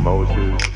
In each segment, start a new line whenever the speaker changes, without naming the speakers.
Moses.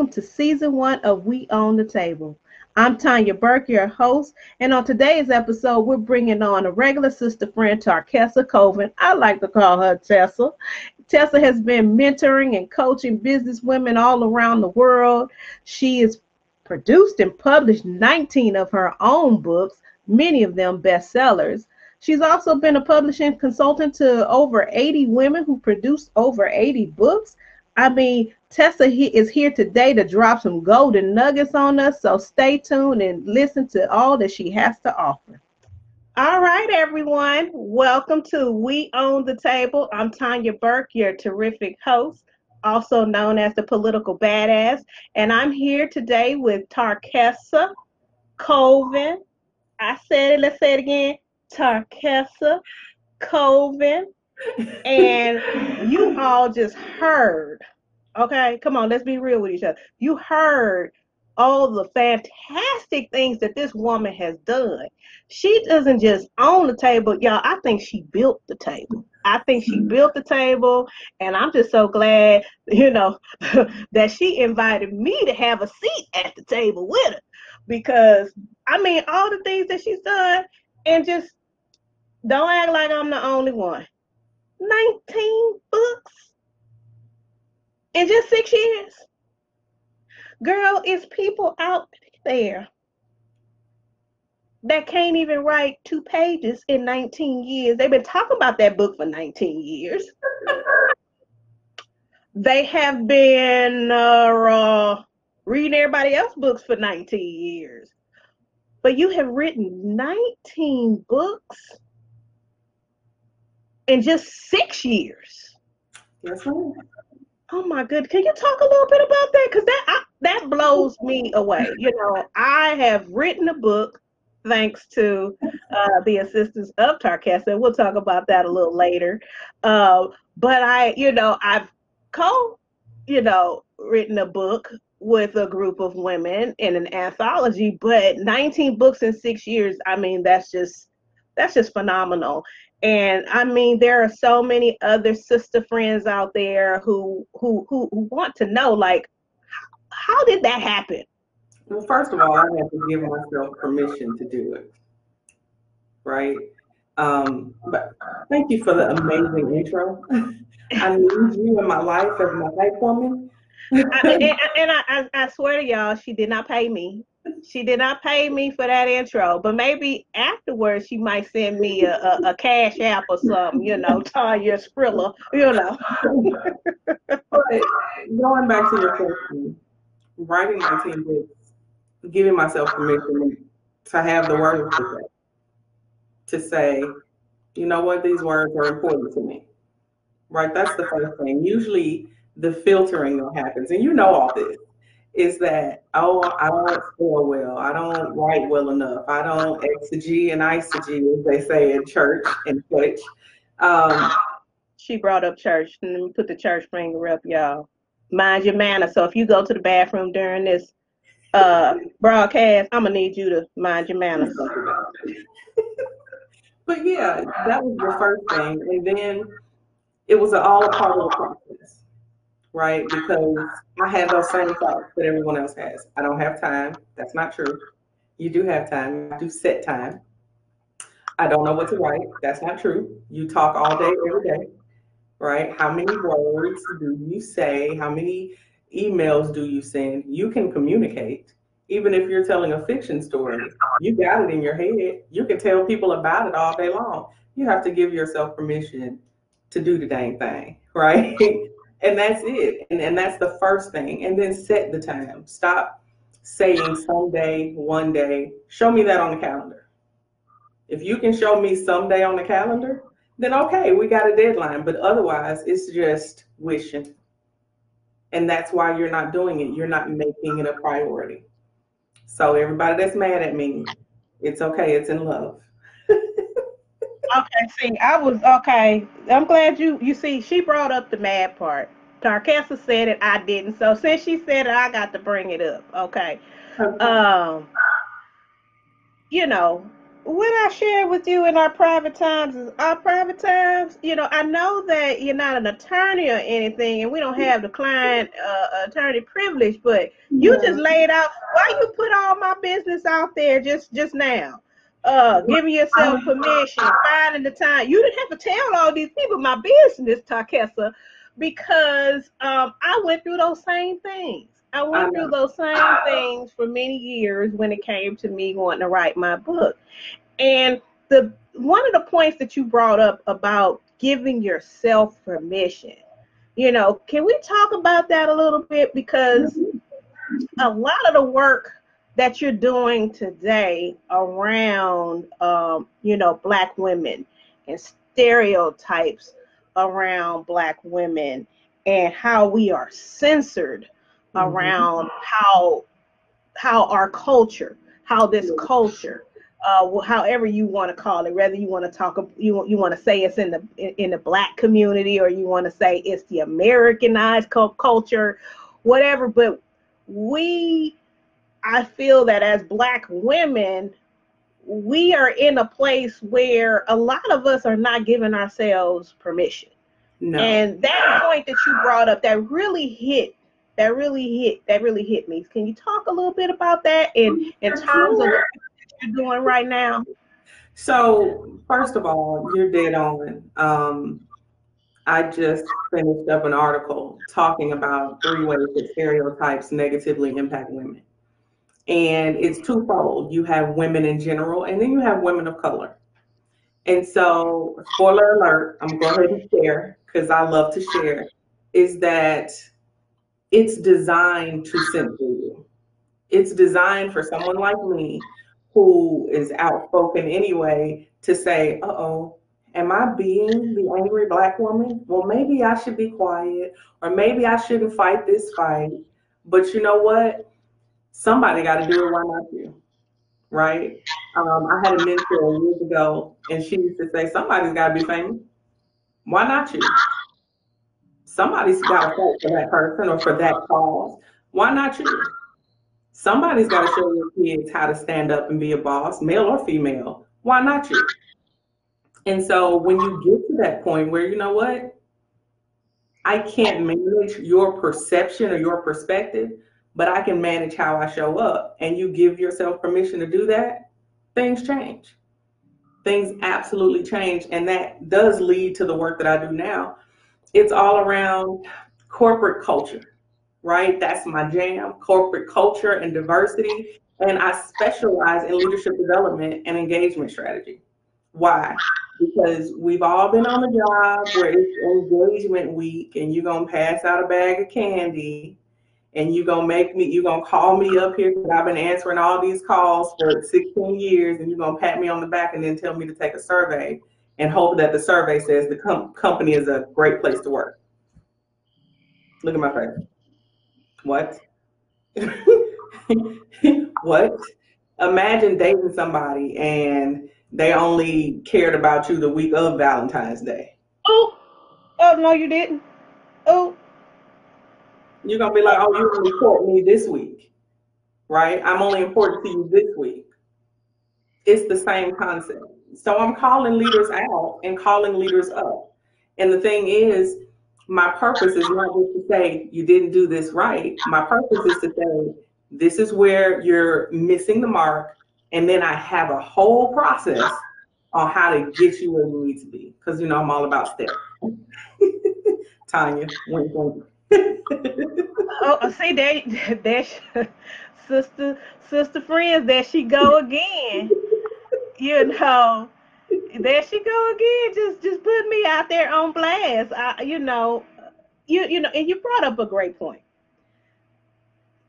Welcome to season one of We Own the Table. I'm Tanya Burke, your host, and on today's episode, we're bringing on a regular sister friend, Tarkessa Colvin. I like to call her Tessa. Tessa has been mentoring and coaching business women all around the world. She has produced and published 19 of her own books, many of them bestsellers. She's also been a publishing consultant to over 80 women who produced over 80 books. I mean, Tessa is here today to drop some golden nuggets on us. So stay tuned and listen to all that she has to offer. All right, everyone. Welcome to We Own the Table. I'm Tanya Burke, your terrific host, also known as the political badass. And I'm here today with Tarkessa Colvin. I said it, let's say it again. Tarkessa Colvin. And you all just heard Okay, come on, let's be real with each other. You heard all the fantastic things that this woman has done. She doesn't just own the table, y'all. I think she built the table. I think she mm-hmm. built the table, and I'm just so glad, you know, that she invited me to have a seat at the table with her. Because I mean, all the things that she's done, and just don't act like I'm the only one. 19 books in just six years. Girl, it's people out there that can't even write two pages in 19 years. They've been talking about that book for 19 years. they have been uh, uh, reading everybody else's books for 19 years. But you have written 19 books in just six years.
Yes, ma'am.
Oh my good. Can you talk a little bit about that? Because that I, that blows me away. You know, I have written a book thanks to uh, the assistance of Tarkessa. We'll talk about that a little later. Uh, but I, you know, I've co, you know, written a book with a group of women in an anthology. But 19 books in six years. I mean, that's just that's just phenomenal. And I mean, there are so many other sister friends out there who who who, who want to know, like, how, how did that happen?
Well, first of all, I have to give myself permission to do it. Right? Um, but thank you for the amazing intro. I need you in my life as my white woman.
I, and, and I, I, swear to y'all, she did not pay me. She did not pay me for that intro, but maybe afterwards she might send me a, a, a cash app or something, you know, Tanya Skrilla, you know.
going back to your question, writing my team books, giving myself permission to have the words to say, to say, you know what, these words are important to me. Right? That's the first thing. Usually the filtering that happens, and you know all this is that oh I don't spell well, I don't write well enough, I don't exegete and eisegete as they say in church and church. Um,
she brought up church, and let me put the church finger up, y'all. Mind your manner. So if you go to the bathroom during this uh, broadcast, I'm gonna need you to mind your manners.
but yeah, that was the first thing, and then it was all a part of the process right? Because I have those same thoughts that everyone else has. I don't have time. That's not true. You do have time. You do set time. I don't know what to write. That's not true. You talk all day, every day, right? How many words do you say? How many emails do you send? You can communicate. Even if you're telling a fiction story, you got it in your head. You can tell people about it all day long. You have to give yourself permission to do the dang thing, right? And that's it. And, and that's the first thing. And then set the time. Stop saying someday, one day. Show me that on the calendar. If you can show me someday on the calendar, then okay, we got a deadline. But otherwise, it's just wishing. And that's why you're not doing it. You're not making it a priority. So everybody that's mad at me, it's okay. It's in love.
Okay, see, I was okay. I'm glad you you see she brought up the mad part. Tarkessa said it, I didn't. So since she said it, I got to bring it up. Okay. okay. Um you know, what I share with you in our private times is our private times. You know, I know that you're not an attorney or anything, and we don't have the client uh, attorney privilege, but you yeah. just laid out why you put all my business out there just just now. Uh, giving yourself permission, finding the time. You didn't have to tell all these people my business, Tarkessa, because um, I went through those same things. I went through those same things for many years when it came to me wanting to write my book. And the one of the points that you brought up about giving yourself permission, you know, can we talk about that a little bit? Because a lot of the work that you're doing today around, um, you know, Black women and stereotypes around Black women and how we are censored mm-hmm. around how how our culture, how this culture, uh, however you want to call it, whether you want to talk, you you want to say it's in the in the black community or you want to say it's the Americanized culture, whatever. But we, I feel that as black women, we are in a place where a lot of us are not giving ourselves permission. No. And that point that you brought up that really hit that really hit that really hit me. Can you talk a little bit about that in in terms of what you're doing right now?
So first of all, you're dead on. Um, I just finished up an article talking about three ways that stereotypes negatively impact women. And it's twofold. You have women in general, and then you have women of color. And so, spoiler alert, I'm going to ahead and share because I love to share, is that it's designed to censor you. It's designed for someone like me who is outspoken anyway to say, uh oh, am I being the angry black woman? Well, maybe I should be quiet, or maybe I shouldn't fight this fight. But you know what? Somebody got to do it. Why not you? Right? Um, I had a mentor years ago, and she used to say, somebody's got to be famous. Why not you? Somebody's got to fight for that person or for that cause. Why not you? Somebody's got to show your kids how to stand up and be a boss, male or female. Why not you? And so when you get to that point where you know what, I can't manage your perception or your perspective, but I can manage how I show up, and you give yourself permission to do that, things change. Things absolutely change. And that does lead to the work that I do now it's all around corporate culture, right? That's my jam, corporate culture and diversity. And I specialize in leadership development and engagement strategy. Why? Because we've all been on the job where it's engagement week and you're going to pass out a bag of candy and you're going to make me, you're going to call me up here because I've been answering all these calls for 16 years and you're to pat me on the back and then tell me to take a survey and hope that the survey says the com- company is a great place to work. Look at my face. What? what? Imagine dating somebody and they only cared about you the week of Valentine's Day.
Oh, oh no, you didn't. Oh,
you're gonna be like, oh, you only court me this week, right? I'm only important to you this week. It's the same concept. So I'm calling leaders out and calling leaders up. And the thing is, my purpose is not just to say you didn't do this right. My purpose is to say this is where you're missing the mark. And then I have a whole process on how to get you where you need to be. Because you know I'm all about steps. Tanya, wink, wink.
Oh, see there, there, sister, sister friends, there she go again. you know, there she go again. Just, just put me out there on blast. I, you know, you, you know, and you brought up a great point.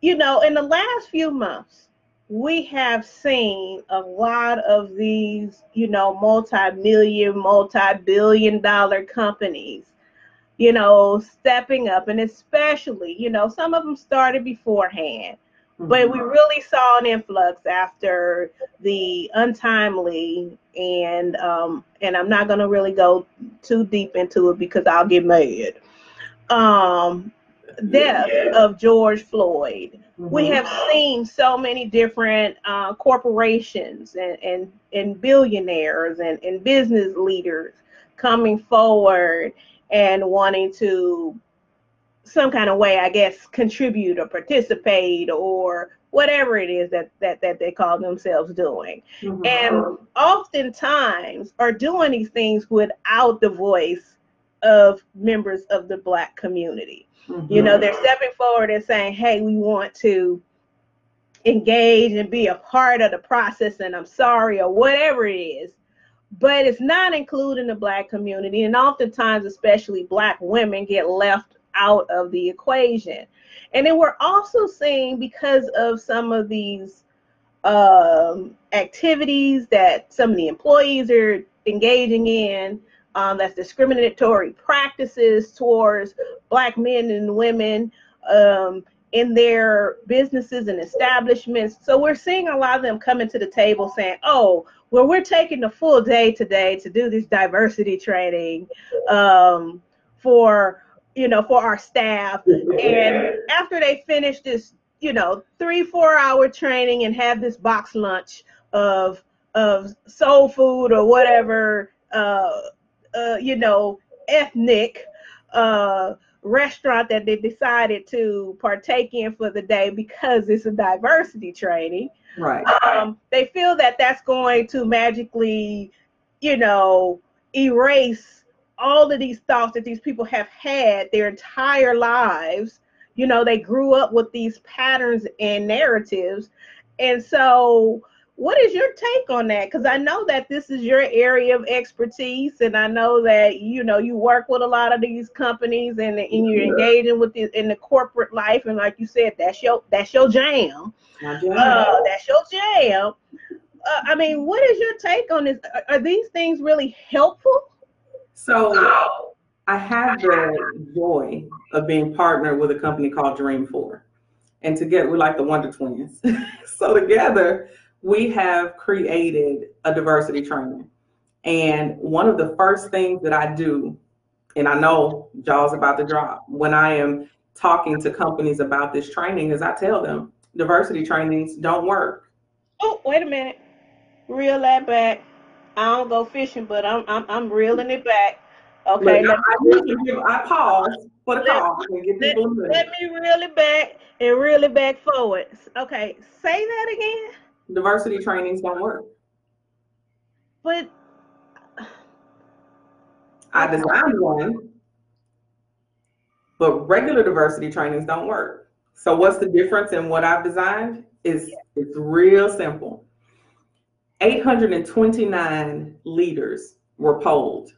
You know, in the last few months, we have seen a lot of these, you know, multi-million, multi-billion dollar companies, you know, stepping up. And especially, you know, some of them started beforehand, mm-hmm. but we really saw an influx after the untimely and um and I'm not gonna really go too deep into it because I'll get mad. Um death yeah. of George Floyd Mm-hmm. We have seen so many different uh, corporations and, and, and billionaires and, and business leaders coming forward and wanting to some kind of way, I guess, contribute or participate or whatever it is that that, that they call themselves doing. Mm-hmm. And oftentimes are doing these things without the voice of members of the black community. Mm-hmm. You know, they're stepping forward and saying, hey, we want to engage and be a part of the process, and I'm sorry, or whatever it is. But it's not including the black community, and oftentimes, especially black women, get left out of the equation. And then we're also seeing because of some of these um, activities that some of the employees are engaging in, um, that's discriminatory practices towards black men and women um, in their businesses and establishments. So we're seeing a lot of them coming to the table saying, oh, well, we're taking the full day today to do this diversity training um, for, you know, for our staff. And after they finish this, you know, three, four hour training and have this box lunch of, of soul food or whatever, uh, uh, you know, ethnic uh, restaurant that they decided to partake in for the day because it's a diversity training.
Right.
Um, they feel that that's going to magically, you know, erase all of these thoughts that these people have had their entire lives. You know, they grew up with these patterns and narratives. And so what is your take on that? Because I know that this is your area of expertise, and I know that you know you work with a lot of these companies, and, and you're engaging with the, in the corporate life, and like you said, that's your that's your jam. Uh, that's your jam. Uh, I mean, what is your take on this? Are, are these things really helpful?
So, I have the joy of being partnered with a company called Dream Four, and together we're like the Wonder Twins. so together we have created a diversity training. And one of the first things that I do, and I know Jaw's about to drop, when I am talking to companies about this training, is I tell them diversity trainings don't work.
Oh, wait a minute. Reel that back. I don't go fishing, but I'm I'm, I'm reeling it back. Okay.
Look, I, I pause for the call
let, let me reel it back and reel it back forward. Okay, say that again
diversity trainings don't work.
But
I designed one, but regular diversity trainings don't work. So what's the difference in what I've designed? Is it's real simple. 829 leaders were polled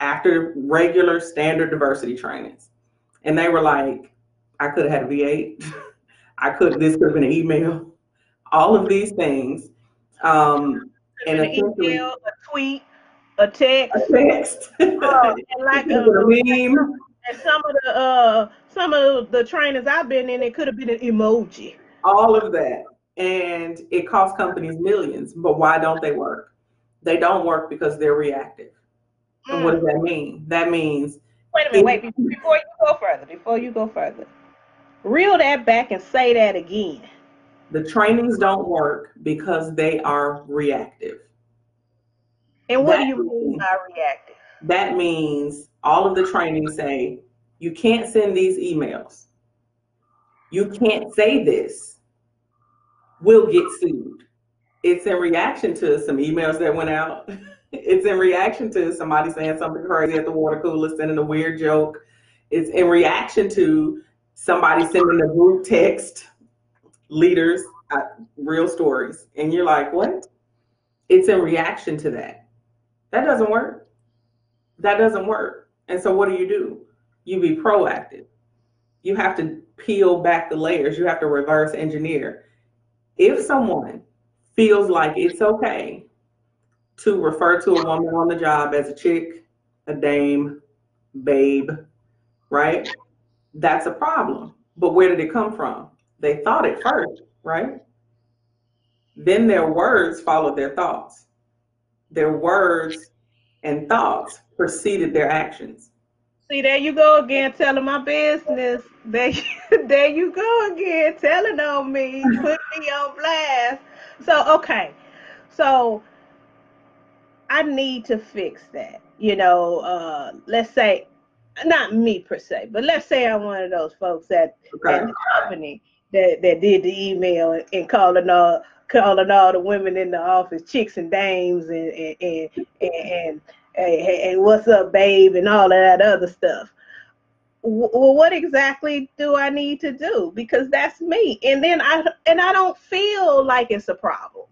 after regular standard diversity trainings. And they were like, I could have had a V8. I could this could have been an email all of these things. Um,
and an email, a tweet, a text,
a text, uh,
and like a, a meme. And some of the uh, some of the trainers I've been in, it could have been an emoji.
All of that, and it costs companies millions. But why don't they work? They don't work because they're reactive. Mm. And what does that mean? That means.
Wait a minute. Wait before you go further. Before you go further, reel that back and say that again.
The trainings don't work because they are reactive.
And what that do you mean by reactive?
That means all of the trainings say you can't send these emails. You can't say this. We'll get sued. It's in reaction to some emails that went out. it's in reaction to somebody saying something crazy at the water cooler, sending a weird joke It's in reaction to somebody sending a group text, leaders, uh, real stories. And you're like, what? It's in reaction to that. That doesn't work. That doesn't work. And so what do you do? You be proactive. You have to peel back the layers. You have to reverse engineer. If someone feels like it's okay to refer to a woman on the job as a chick, a dame, babe, right? That's a problem. But where did it come from? They thought it first, right? Then their words followed their thoughts. Their words and thoughts preceded their actions.
See, there you go again, telling my business. There, there you go again, telling on me, putting me on blast. So, okay, so I need to fix that. You know, uh, let's say, not me per se, but let's say I'm one of those folks that okay. at the company that, that did the email and, and calling all calling all the women in the office chicks and dames and and and, and, and, and what's up, babe, and all of that other stuff well what exactly do i need to do because that's me and then i and i don't feel like it's a problem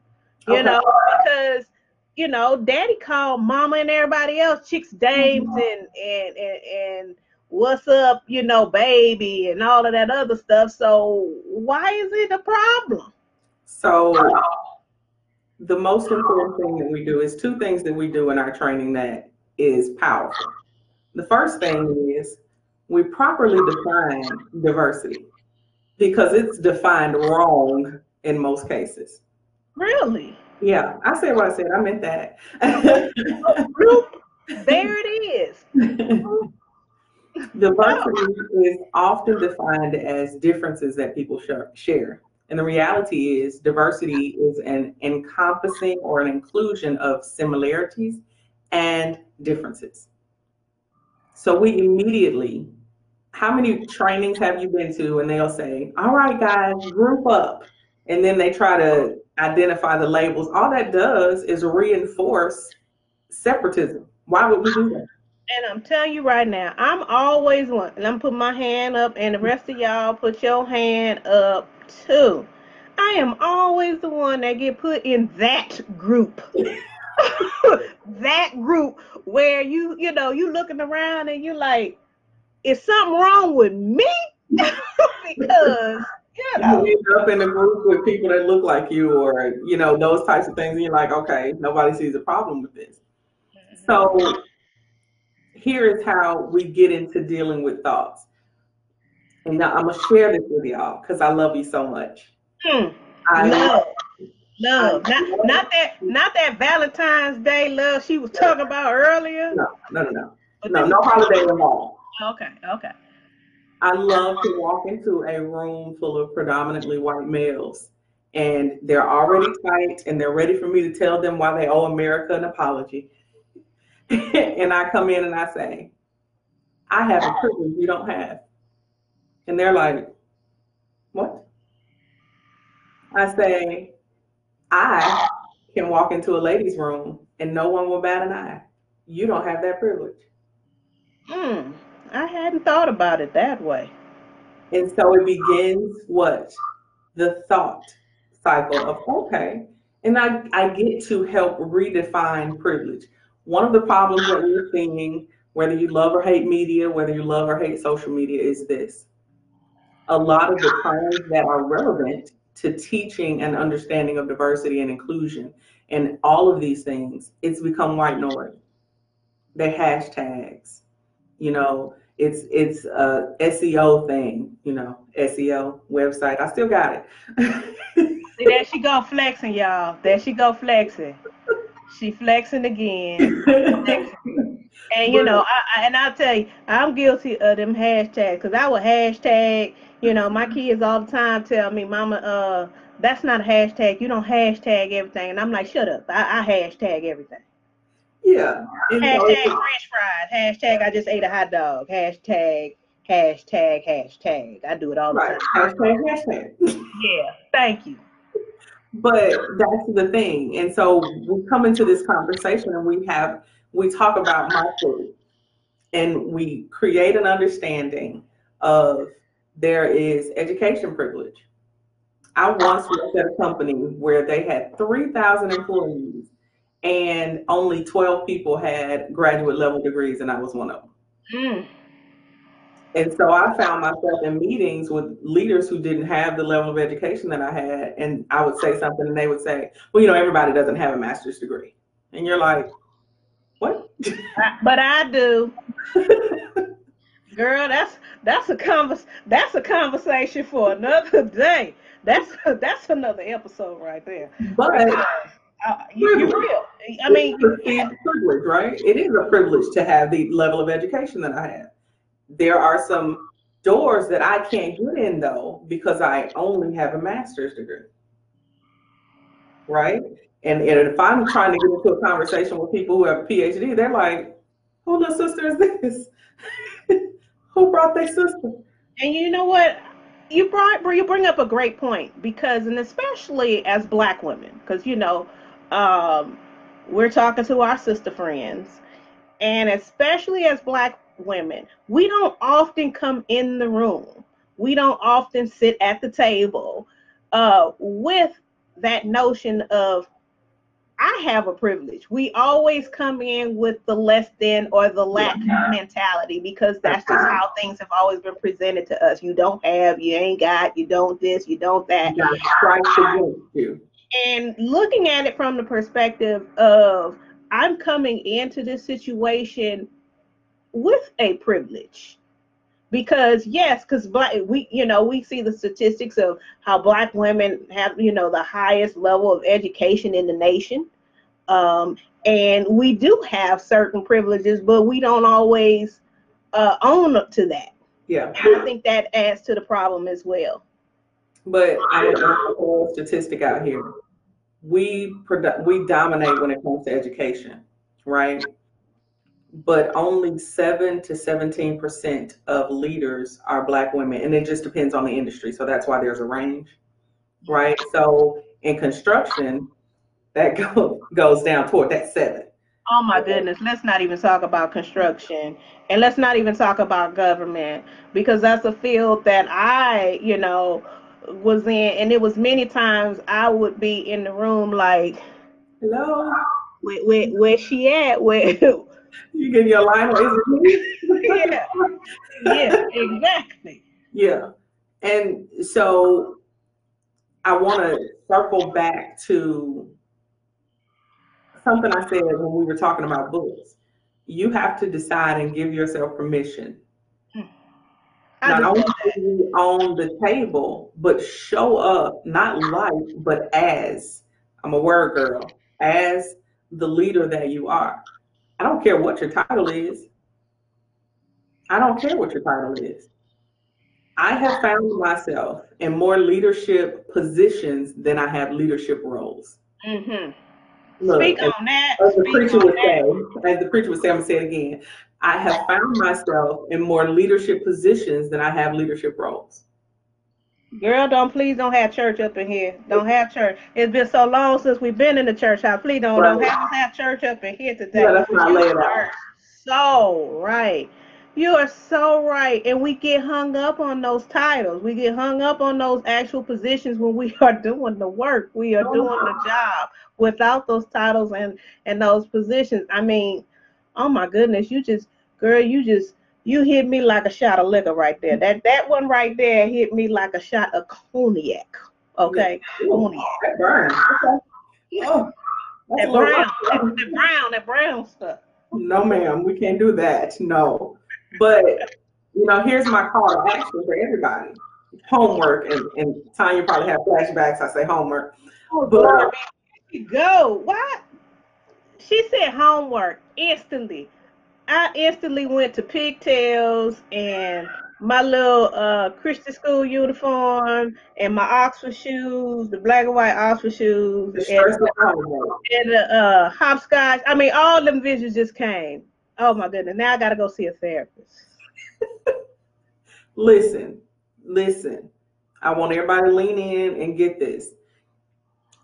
you okay. know because you know daddy called mama and everybody else chicks dames mm-hmm. and, and and and what's up you know baby and all of that other stuff so why is it a problem
so the most important thing that we do is two things that we do in our training that is powerful the first thing is we properly define diversity because it's defined wrong in most cases.
Really?
Yeah, I said what I said. I meant that.
Oh, there it is.
diversity is often defined as differences that people share. And the reality is, diversity is an encompassing or an inclusion of similarities and differences. So we immediately how many trainings have you been to and they'll say, all right, guys, group up. And then they try to identify the labels. All that does is reinforce separatism. Why would we do that?
And I'm telling you right now, I'm always one. And I'm put my hand up, and the rest of y'all put your hand up too. I am always the one that get put in that group. that group where you, you know, you looking around and you're like, is something wrong with me? because you know.
You end up in a group with people that look like you or you know those types of things and you're like okay nobody sees a problem with this mm-hmm. so here is how we get into dealing with thoughts and now i'm gonna share this with y'all because i love you so much
hmm. I love love not, not that not that valentine's day love she was talking about earlier
no no no no no no holiday at all.
Okay, okay.
I love to walk into a room full of predominantly white males and they're already tight and they're ready for me to tell them why they owe America an apology. and I come in and I say, I have a privilege you don't have. And they're like, what? I say, I can walk into a ladies' room and no one will bat an eye. You don't have that privilege.
Hmm. I hadn't thought about it that way.
And so it begins what? The thought cycle of, okay, and I, I get to help redefine privilege. One of the problems that we're seeing, whether you love or hate media, whether you love or hate social media, is this. A lot of the terms that are relevant to teaching and understanding of diversity and inclusion and all of these things, it's become white noise. They hashtags, you know, it's it's a SEO thing, you know, SEO website. I still got
it. There she go flexing, y'all. There she go flexing. She flexing again. And you know, I, I, and I'll tell you, I'm guilty of them hashtags because I would hashtag. You know, my kids all the time tell me, "Mama, uh, that's not a hashtag. You don't hashtag everything." And I'm like, "Shut up! I, I hashtag everything."
Yeah.
Hashtag French fries. Hashtag I just ate a hot dog. Hashtag hashtag hashtag. I do it all the right.
time. Hashtag hashtag.
Yeah. Thank you.
But that's the thing. And so we come into this conversation and we have we talk about my food. and we create an understanding of there is education privilege. I once worked at a company where they had 3,000 employees and only 12 people had graduate level degrees, and I was one of them. Mm. And so I found myself in meetings with leaders who didn't have the level of education that I had. And I would say something, and they would say, Well, you know, everybody doesn't have a master's degree. And you're like, What?
but I do. Girl, that's that's a convers that's a conversation for another day. That's that's another episode right there.
But
uh, you, you real. I mean,
it's privilege, right? It is a privilege to have the level of education that I have. There are some doors that I can't get in though because I only have a master's degree. Right? And, and if I'm trying to get into a conversation with people who have a PhD, they're like, who the sister is this? who brought their sister?
And you know what? You brought you bring up a great point because, and especially as Black women, because you know, um, we're talking to our sister friends, and especially as Black women, we don't often come in the room. We don't often sit at the table uh, with that notion of I have a privilege. We always come in with the less than or the lack mentality because that's just how things have always been presented to us. You don't have, you ain't got, you don't this, you don't that. And looking at it from the perspective of I'm coming into this situation with a privilege. Because yes because black we you know we see the statistics of how black women have you know the highest level of education in the nation. Um, and we do have certain privileges but we don't always uh, own up to that.
Yeah.
And i think that adds to the problem as well.
But i'm going to a statistic out here. We produ- we dominate when it comes to education right but only 7 to 17% of leaders are black women and it just depends on the industry so that's why there's a range right? So in construction that go, goes down toward that 7
oh my goodness let's not even talk about construction and let's not even talk about government because that's a field that i you know was in and it was many times i would be in the room like
hello?
where, where, where she at? Where
you get your line, is it me?
yeah. Yeah, exactly.
Yeah. And so I want to circle back to something I said when we were talking about books. You have to decide and give yourself permission. Not only be on the table, but show up not like, but as I'm a word girl, as the leader that you are. I don't care what your title is. I don't care what your title is. I have found myself in more leadership positions than I have leadership roles.
Mm-hmm. Look, Speak on that.
As the preacher would say, as the preacher would say, I'm gonna say it again. I have found myself in more leadership positions than I have leadership roles.
Girl, don't please don't have church up in here. Don't have church. It's been so long since we've been in the church house. Please don't right. don't have us have church up in here today.
Yeah, that's not laid out.
So right. You are so right. And we get hung up on those titles. We get hung up on those actual positions when we are doing the work. We are oh, doing the job without those titles and and those positions. I mean, oh my goodness, you just girl, you just you hit me like a shot of liquor right there. Mm-hmm. That that one right there hit me like a shot of cognac. Okay,
yeah. cognac. That burn. Okay. Oh,
that brown, that, that brown, that brown stuff.
No, ma'am, we can't do that. No, but you know, here's my call to action for everybody: homework. And, and Tanya probably have flashbacks. I say homework.
Oh, but, go. What? She said homework instantly. I instantly went to pigtails and my little uh, Christian school uniform and my Oxford shoes, the black and white Oxford shoes, and, and the uh, hopscotch. I mean, all them visions just came. Oh my goodness! Now I got to go see a therapist.
listen, listen. I want everybody to lean in and get this.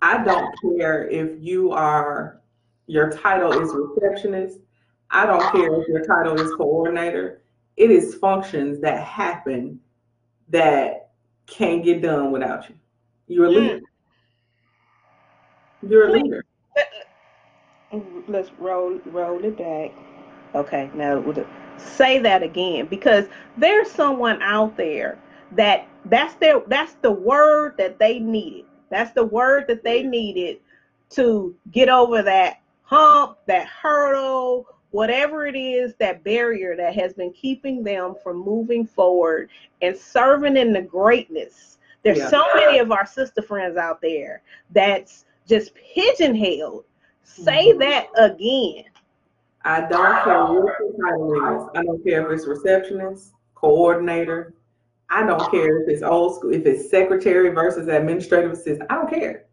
I don't care if you are your title is receptionist I don't care if your title is coordinator. It is functions that happen that can't get done without you. You're a mm. leader. You're a leader.
Let's roll roll it back. Okay, now say that again because there's someone out there that that's their that's the word that they needed. That's the word that they needed to get over that hump, that hurdle, whatever it is, that barrier that has been keeping them from moving forward and serving in the greatness. There's yeah. so many of our sister friends out there that's just pigeonholed. Say mm-hmm. that again.
I don't care what the title is. I don't care if it's receptionist, coordinator. I don't care if it's old school, if it's secretary versus administrative assistant. I don't care.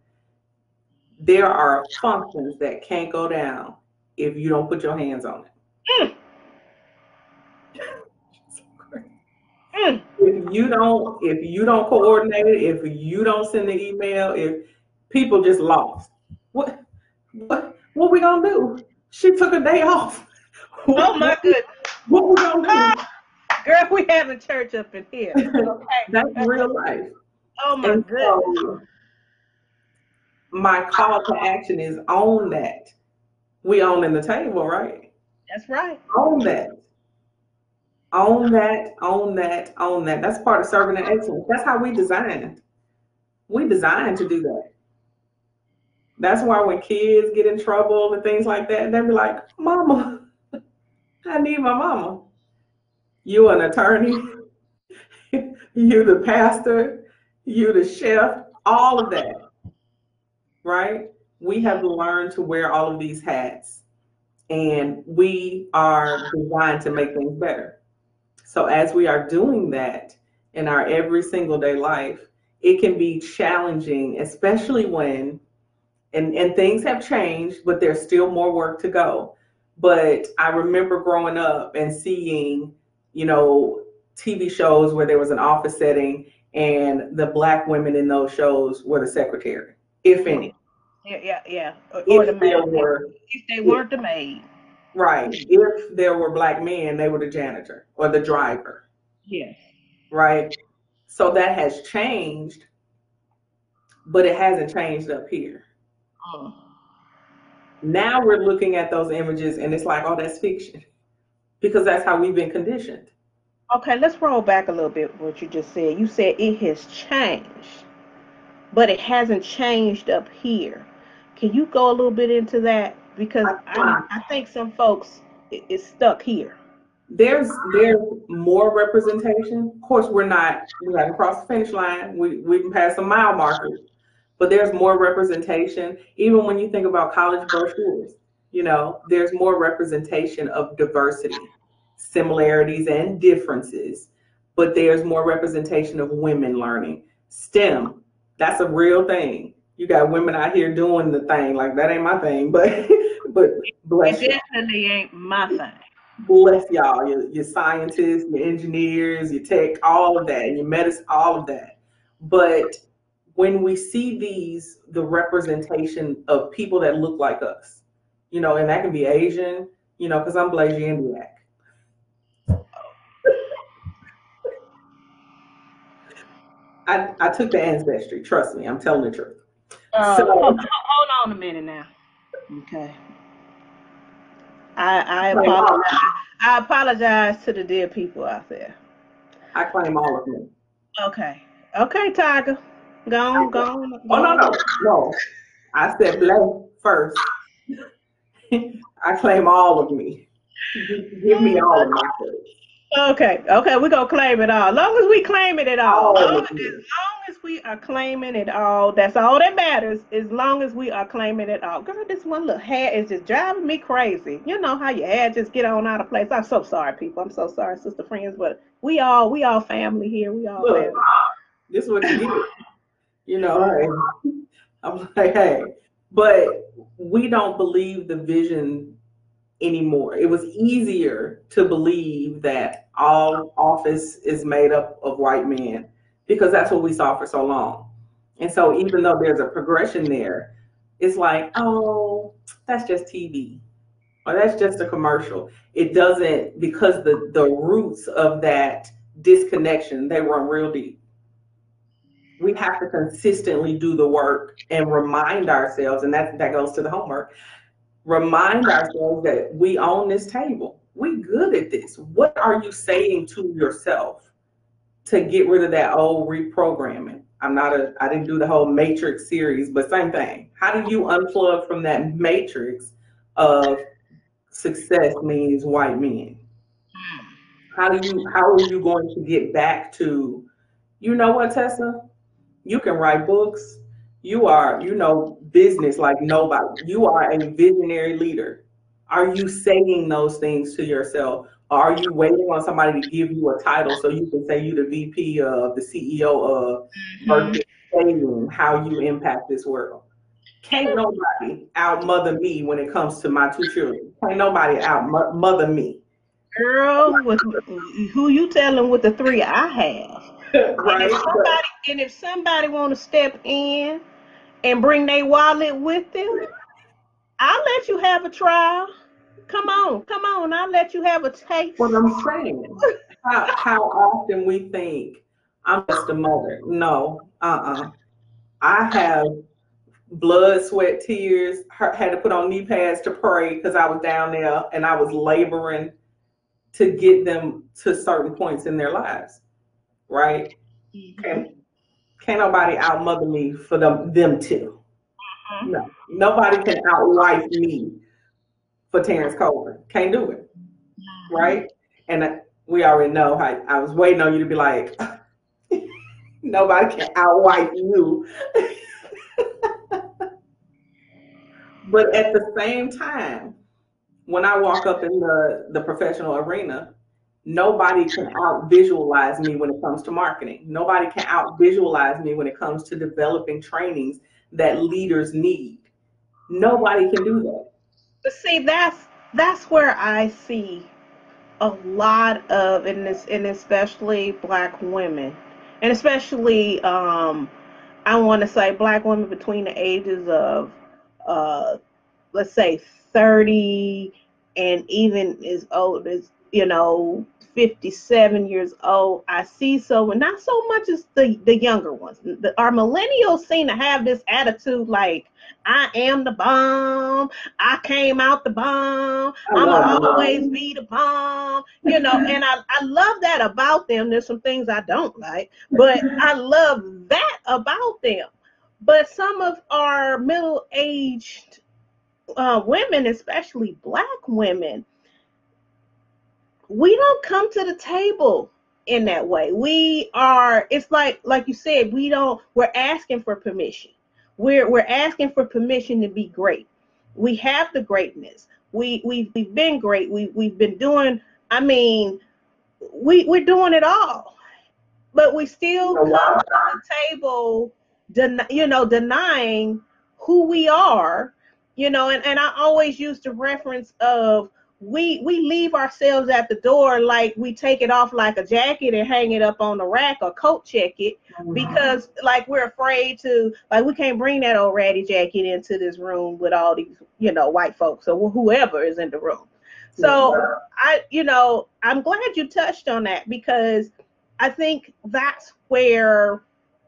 There are functions that can't go down if you don't put your hands on it. Mm. mm. If you don't, if you don't coordinate it, if you don't send the email, if people just lost, what, what, what we gonna do? She took a day off.
oh my goodness.
What we gonna do?
Girl, we have a church up in here.
Okay. That's real life.
Oh my and goodness. So
my call to action is own that. We own in the table, right?
That's right.
Own that. Own that, own that, own that. That's part of serving in excellence. That's how we designed. We designed to do that. That's why when kids get in trouble and things like that, they be like, Mama, I need my mama. You an attorney, you the pastor, you the chef, all of that. Right? We have learned to wear all of these hats and we are designed to make things better. So as we are doing that in our every single day life, it can be challenging, especially when and, and things have changed, but there's still more work to go. But I remember growing up and seeing, you know, TV shows where there was an office setting and the black women in those shows were the secretary, if any.
Yeah, yeah, yeah. Or, if the maid. Were, if they weren't the maid.
Right. If there were black men, they were the janitor or the driver.
Yes.
Right. So that has changed, but it hasn't changed up here. Oh. Now we're looking at those images and it's like, oh, that's fiction. Because that's how we've been conditioned.
Okay, let's roll back a little bit what you just said. You said it has changed, but it hasn't changed up here. Can you go a little bit into that? Because I, I think some folks is stuck here.
There's there's more representation. Of course, we're not we haven't crossed the finish line. We we can pass some mile markers but there's more representation. Even when you think about college brochures, you know, there's more representation of diversity, similarities and differences, but there's more representation of women learning. STEM, that's a real thing. You got women out here doing the thing, like that ain't my thing, but but bless
it definitely ain't my thing.
Bless y'all, your, your scientists, your engineers, your tech, all of that, and your medicine, all of that. But when we see these, the representation of people that look like us, you know, and that can be Asian, you know, because I'm Blaise Indiac. I, I took the ancestry. Trust me, I'm telling the truth.
Uh, so, hold, hold on a minute now. Okay. I, I apologize. I apologize to the dear people out there.
I claim all of them.
Okay. Okay, Tiger. Go on, go on.
Oh, no, no, no. I said black first. I claim all of me. Give me all of my
Okay, okay, we're gonna claim it all. As long as we claim it all. all long, as long as we are claiming it all, that's all that matters. As long as we are claiming it all. Girl, this one little hair is just driving me crazy. You know how your hair just get on out of place. I'm so sorry, people. I'm so sorry, sister friends, but we all we all family here. We all Look, family.
This is what you get. You know, I'm like, hey, but we don't believe the vision anymore. It was easier to believe that all office is made up of white men because that's what we saw for so long. And so even though there's a progression there, it's like, oh, that's just TV. or that's just a commercial. It doesn't because the the roots of that disconnection they run real deep. We have to consistently do the work and remind ourselves, and that that goes to the homework. Remind ourselves that we own this table. We good at this. What are you saying to yourself to get rid of that old reprogramming? I'm not a I didn't do the whole matrix series, but same thing. How do you unplug from that matrix of success means white men? How do you how are you going to get back to you know what, Tessa? You can write books. You are, you know, business like nobody. You are a visionary leader. Are you saying those things to yourself? Are you waiting on somebody to give you a title so you can say you the VP of the CEO of mm-hmm. saying how you impact this world? Can't nobody out mother me when it comes to my two children. Can't nobody out mother me.
Girl, with, who you telling with the three I have? right. And if somebody, and if somebody want to step in and bring their wallet with them, I'll let you have a trial. Come on, come on, I'll let you have a taste.
What I'm saying, how, how often we think I'm just a mother. No, uh-uh. I have blood, sweat, tears. Had to put on knee pads to pray because I was down there and I was laboring to get them to certain points in their lives, right? Mm-hmm. Can't, can't nobody outmother me for them them two. Mm-hmm. No, nobody can outwife me for Terrence Colvin. Can't do it, right? And we already know how. I was waiting on you to be like, nobody can outwife you. but at the same time, when I walk up in the, the professional arena, nobody can out visualize me when it comes to marketing. Nobody can out visualize me when it comes to developing trainings that leaders need. Nobody can do that.
But see, that's that's where I see a lot of, and this, and especially black women, and especially um, I want to say black women between the ages of, uh, let's say 30 and even as old as you know 57 years old i see so and not so much as the the younger ones. The, our millennials seem to have this attitude like i am the bomb. I came out the bomb. I'm always be the bomb you know and I, I love that about them. There's some things i don't like but i love that about them. But some of our middle-aged uh, women, especially black women, we don't come to the table in that way. We are, it's like, like you said, we don't, we're asking for permission. We're, we're asking for permission to be great. We have the greatness. We, we've, we've been great. We, we've been doing, I mean, we, we're doing it all, but we still come to the table, den- you know, denying who we are you know and, and i always use the reference of we we leave ourselves at the door like we take it off like a jacket and hang it up on the rack or coat check it mm-hmm. because like we're afraid to like we can't bring that old ratty jacket into this room with all these you know white folks or whoever is in the room so yeah. i you know i'm glad you touched on that because i think that's where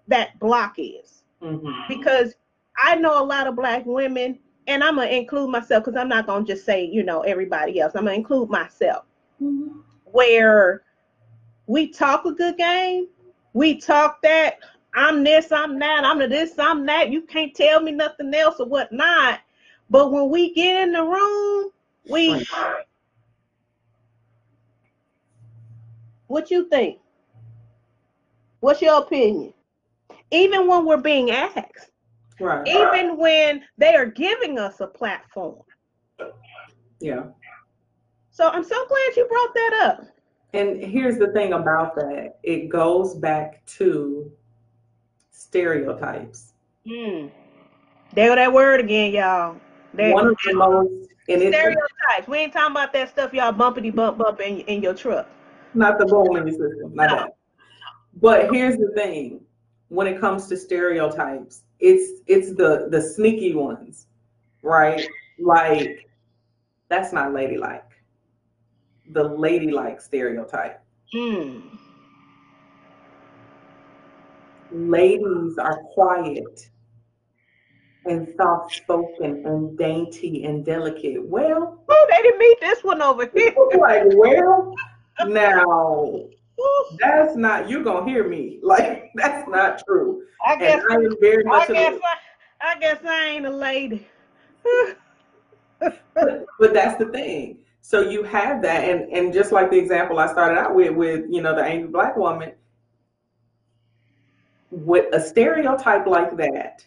that block is mm-hmm. because i know a lot of black women and I'm gonna include myself because I'm not gonna just say, you know, everybody else. I'm gonna include myself. Mm-hmm. Where we talk a good game, we talk that I'm this, I'm that, I'm the this, I'm that. You can't tell me nothing else or whatnot. But when we get in the room, we what you think? What's your opinion? Even when we're being asked, Right. Even when they are giving us a platform.
Yeah.
So I'm so glad you brought that up.
And here's the thing about that it goes back to stereotypes.
Mm. There that word again, y'all. There, One of the most stereotypes. We ain't talking about that stuff y'all bumpity bump bump in, in your truck.
Not the bowling system, not no. that. But here's the thing when it comes to stereotypes it's it's the the sneaky ones right like That's not ladylike. The ladylike stereotype.
Mm.
Ladies are quiet and soft spoken and dainty and delicate. Well,
Oh, they didn't meet this one over here.
like, well, now that's not you're gonna hear me. Like that's not true.
I
And
guess
I am very
I
much a
guess I, I guess I ain't a lady.
but, but that's the thing. So you have that, and and just like the example I started out with, with you know the angry black woman, with a stereotype like that,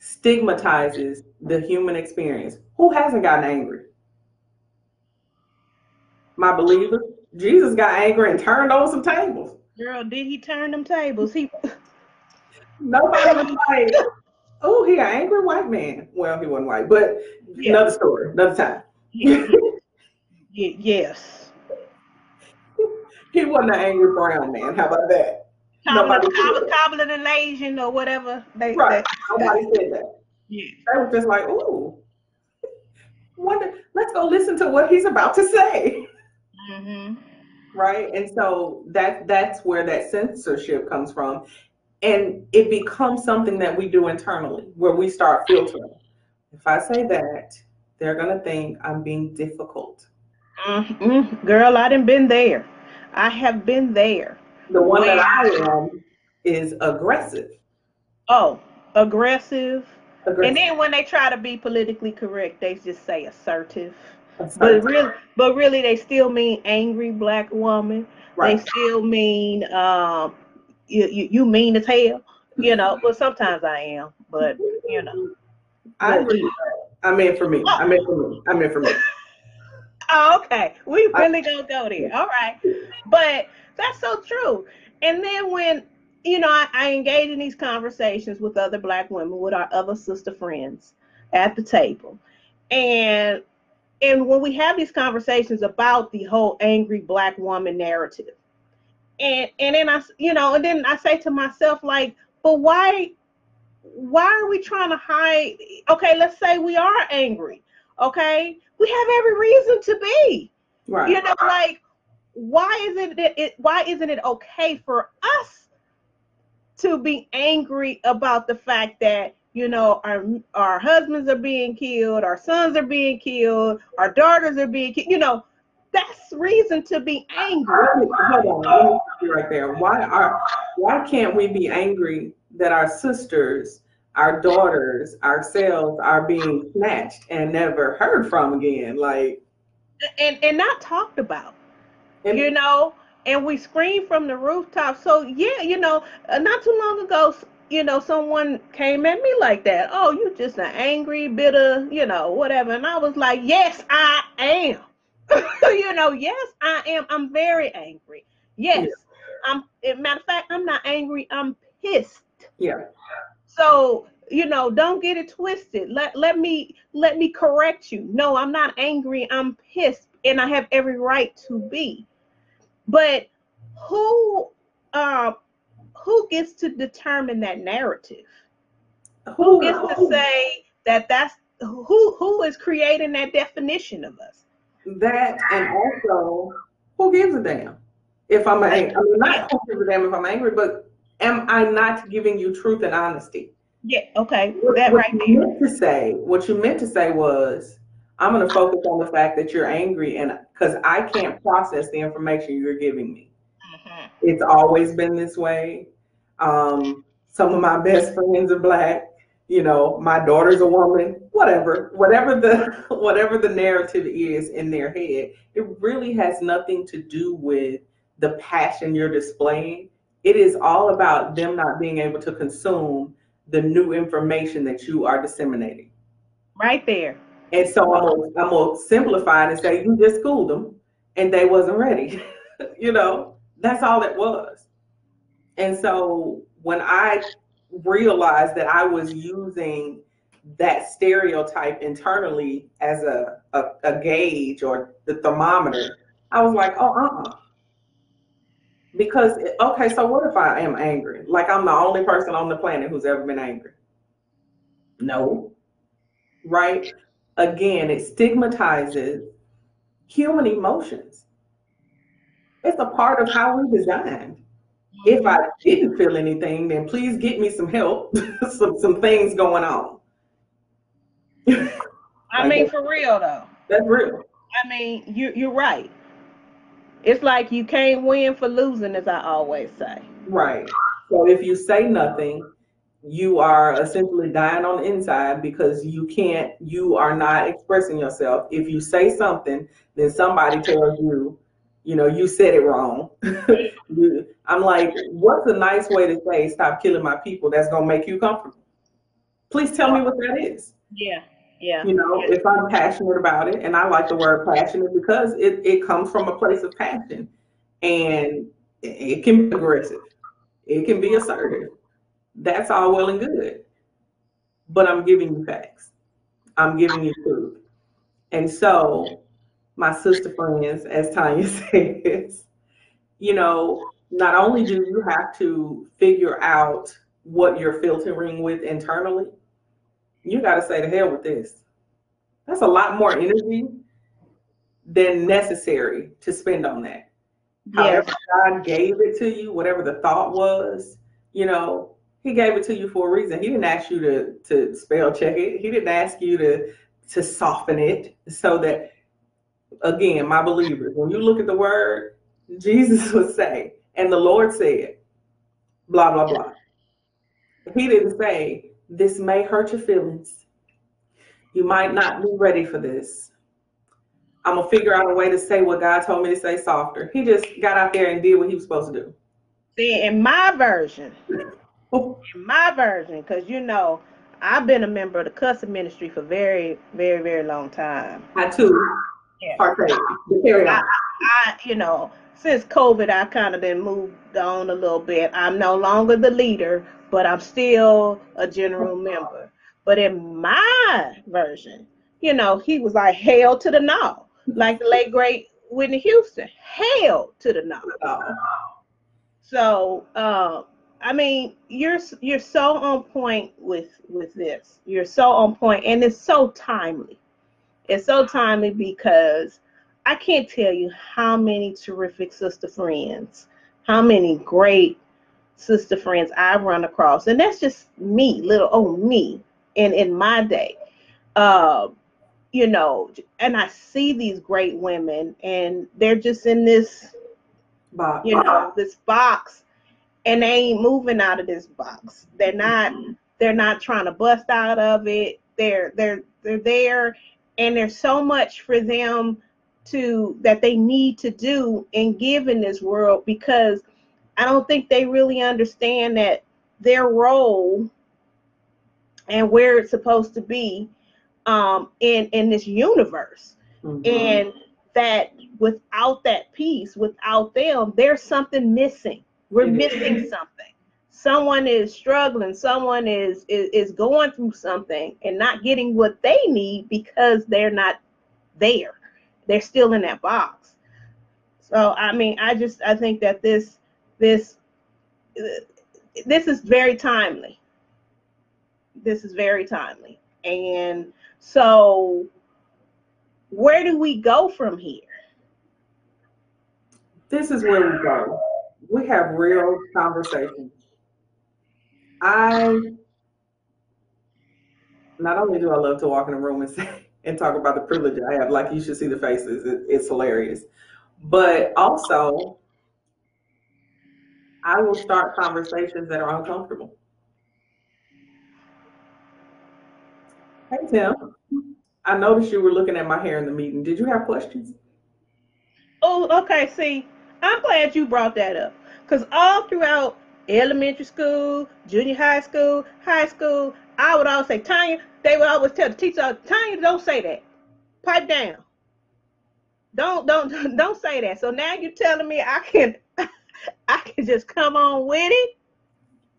stigmatizes the human experience. Who hasn't gotten angry? My believer, Jesus got angry and turned on some tables.
Girl, did he turn them tables? He
Nobody was like, "Oh, he an angry white man." Well, he wasn't white, but
Yeah.
another story, another time.
Ye- yes.
He wasn't an angry brown man. How about that?
Cobbler, cobbler, cobbler and Asian or whatever. They,
Right.
they-
Nobody said that.
yeah.
They were just like, "Ooh, wonder. Let's go listen to what he's about to say."
hmm
Right. And so that that's where that censorship comes from, and it becomes something that we do internally, where we start filtering. If I say that, they're gonna think I'm being difficult.
mm Girl, I didn't been there. I have been there.
The one that I am is aggressive.
Oh, aggressive. And then when they try to be politically correct, they just say assertive. But really, but really, they still mean angry black woman.
right.
They still mean um, you, you you mean as hell. You know, well sometimes I am, but you know.
I agree. I mean for me. I mean for me. I mean for me.
Oh, okay. We really gonna go there. All right. But that's so true. And then when you know I, I engage in these conversations with other black women, with our other sister friends at the table, and and when we have these conversations about the whole angry black woman narrative, and and then I you know and then I say to myself like, but why why are we trying to hide? Okay, let's say we are angry. Okay, we have every reason to be.
Right.
You know, like why is it, that it why isn't it okay for us to be angry about the fact that you know our our husbands are being killed, our sons are being killed, our daughters are being killed. You know, that's reason to be angry.
Hold on. Let me stop you right there. Why are why can't we be angry that our sisters, our daughters, ourselves are being snatched and never heard from again? Like
And and not talked about.
and
you know, and we scream from the rooftop. So yeah, you know, uh, not too long ago, you know, someone came at me like that. Oh, you just an angry, bitter, you know, whatever. And I was like, yes, I am. you know, yes, I am. I'm very angry. Yes, I'm. as a matter of fact, I'm not angry. I'm pissed.
yeah.
So you know, don't get it twisted. Let let me let me correct you. No, I'm not angry. I'm pissed, and I have every right to be. But who uh, who gets to determine that narrative? Who gets to say that that's who who is creating that definition of us?
that and also who gives a damn if I'm angry? I mean, not who gives a damn if I'm angry, but am I not giving you truth and honesty?
Yeah. Okay.
What,
That
what
right
you
there.
meant to say, what you meant to say was, I'm going to focus on the fact that you're angry, and because I can't process the information you're giving me.
Mhm.
It's always been this way. Um, some of my best friends are black. You know, my daughter's a woman. Whatever, whatever the whatever the narrative is in their head, it really has nothing to do with the passion you're displaying. It is all about them not being able to consume the new information that you are disseminating.
Right there.
And so I'm gonna, I'm gonna simplify it and say you just schooled them and they wasn't ready. you know, that's all it was. And so when I realized that I was using that stereotype internally as a, a, a gauge or the thermometer, I was like, oh, uh-uh. Because, okay, so what if I am angry? Like I'm the only person on the planet who's ever been angry? No. Right? again, it stigmatizes human emotions. It's a part of how we designed. If I didn't feel anything, then please get me some help, some some things going on.
I mean, for real though.
That's real.
I mean, you you're right. It's like you can't win for losing, as I always say.
Right. So if you say nothing, you are essentially dying on the inside because you can't, you are not expressing yourself. If you say something, then somebody tells you, you know, you said it wrong. I'm like, what's a nice way to say, stop killing my people that's to make you comfortable? Please tell me what that is.
Yeah. Yeah.
You know, if I'm passionate about it, and I like the word passionate because it, it comes from a place of passion and it can be aggressive, it can be assertive. That's all well and good. But I'm giving you facts, I'm giving you truth. And so, my sister friends, as Tanya says, you know, not only do you have to figure out what you're filtering with internally, you got to say to hell with this. That's a lot more energy than necessary to spend on that. Yeah. However, God gave it to you, whatever the thought was, you know, He gave it to you for a reason. He didn't ask you to to spell check it. He didn't ask you to to soften it so that, again, my believers, when you look at the word, Jesus would say, and the Lord said, blah blah blah. He didn't say this may hurt your feelings. You might not be ready for this. I'm gonna figure out a way to say what God told me to say softer. He just got out there and did what he was supposed to do.
See, in my version, in my version, because you know, I've been a member of the custom ministry for very, very, very long time.
I too. Yeah.
Carry on. I, I, you know, since COVID, I kind of been moved on a little bit. I'm no longer the leader, but I'm still a general member. But in my version, you know, he was like hail to the no, like the late great Whitney Houston, hail to the no. So, uh, I mean, you're you're so on point with with this. You're so on point, and it's so timely. It's so timely because I can't tell you how many terrific sister friends, how many great sister friends I've run across, and that's just me, little old me, and in my day. Uh, you know, and I see these great women, and they're just in this, box. you know, this box, and they ain't moving out of this box. They're not. They're not trying to bust out of it. They're they're they're there, and there's so much for them to that they need to do and give in this world because I don't think they really understand that their role and where it's supposed to be um, in in this universe, mm-hmm. and that without that piece, without them, there's something missing. We're missing something. Someone is struggling. Someone is, is is going through something and not getting what they need because they're not there. They're still in that box. So I mean, I just I think that this this this is very timely. This is very timely. And so where do we go from here?
This is where we go. We have real conversations. I not only do I love to walk in a room and say and talk about the privilege I have, like you should see the faces, it, it's hilarious. But also, I will start conversations that are uncomfortable. Hey, Tim. I noticed you were looking at my hair in the meeting. Did you have questions?
Oh, okay. See, I'm glad you brought that up because all throughout elementary school, junior high school, high school, I would always say, Tanya, they would always tell the teacher, Tanya, don't say that. Pipe down. Don't don't don't say that. So now you're telling me I can I can just come on with it.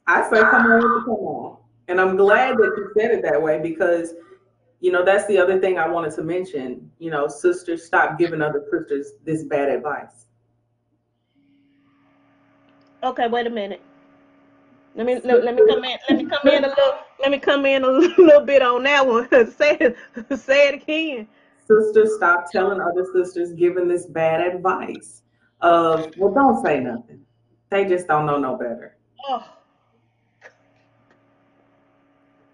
I say come on with it, come on. And I'm glad that you said it that way because you know that's the other thing I wanted to mention. You know, sisters stop giving other sisters this bad advice.
Okay, wait a minute. Let me let, let me come in. Let me come in a little let me come in a little bit on that one. say it, say it again.
Sisters, stop telling other sisters giving this bad advice of, well, don't say nothing. They just don't know no better.
Oh,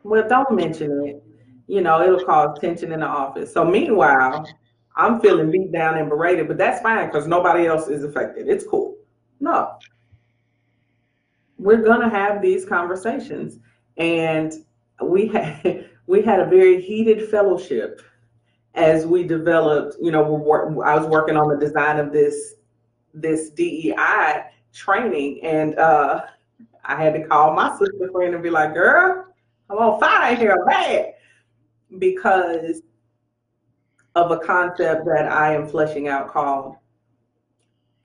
Well, don't mention it. You know, it'll cause tension in the office. So meanwhile, I'm feeling beat down and berated, but that's fine because nobody else is affected. It's cool. No. We're gonna have these conversations. And we had we had a very heated fellowship as we developed, you know, we're, I was working on the design of this this DEI training and uh I had to call my sister friend and be like, girl, I'm on fire here bad because of a concept that I am fleshing out called.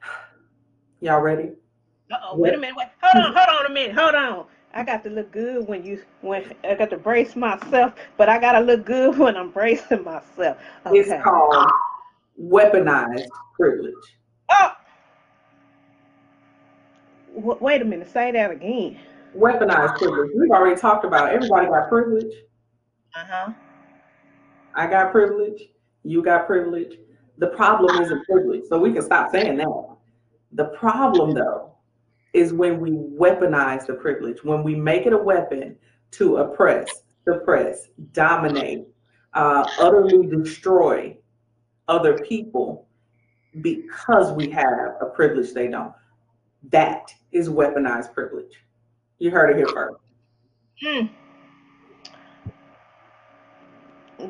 Y'all ready?
Uh-oh, wait a minute. Wait. Hold on, hold on a minute. Hold on. I got to look good when you when I got to brace myself, but I gotta look good when I'm bracing myself. Okay.
It's called weaponized privilege.
Oh. W- wait a minute. Say that again.
Weaponized privilege. We've already talked about it. everybody got privilege.
Uh huh.
I got privilege. You got privilege. The problem isn't privilege, so we can stop saying that. The problem, though, is when we weaponize the privilege, when we make it a weapon to oppress, suppress, dominate, uh, utterly destroy other people because we have a privilege they don't. That is weaponized privilege. You heard it here first.
Hmm.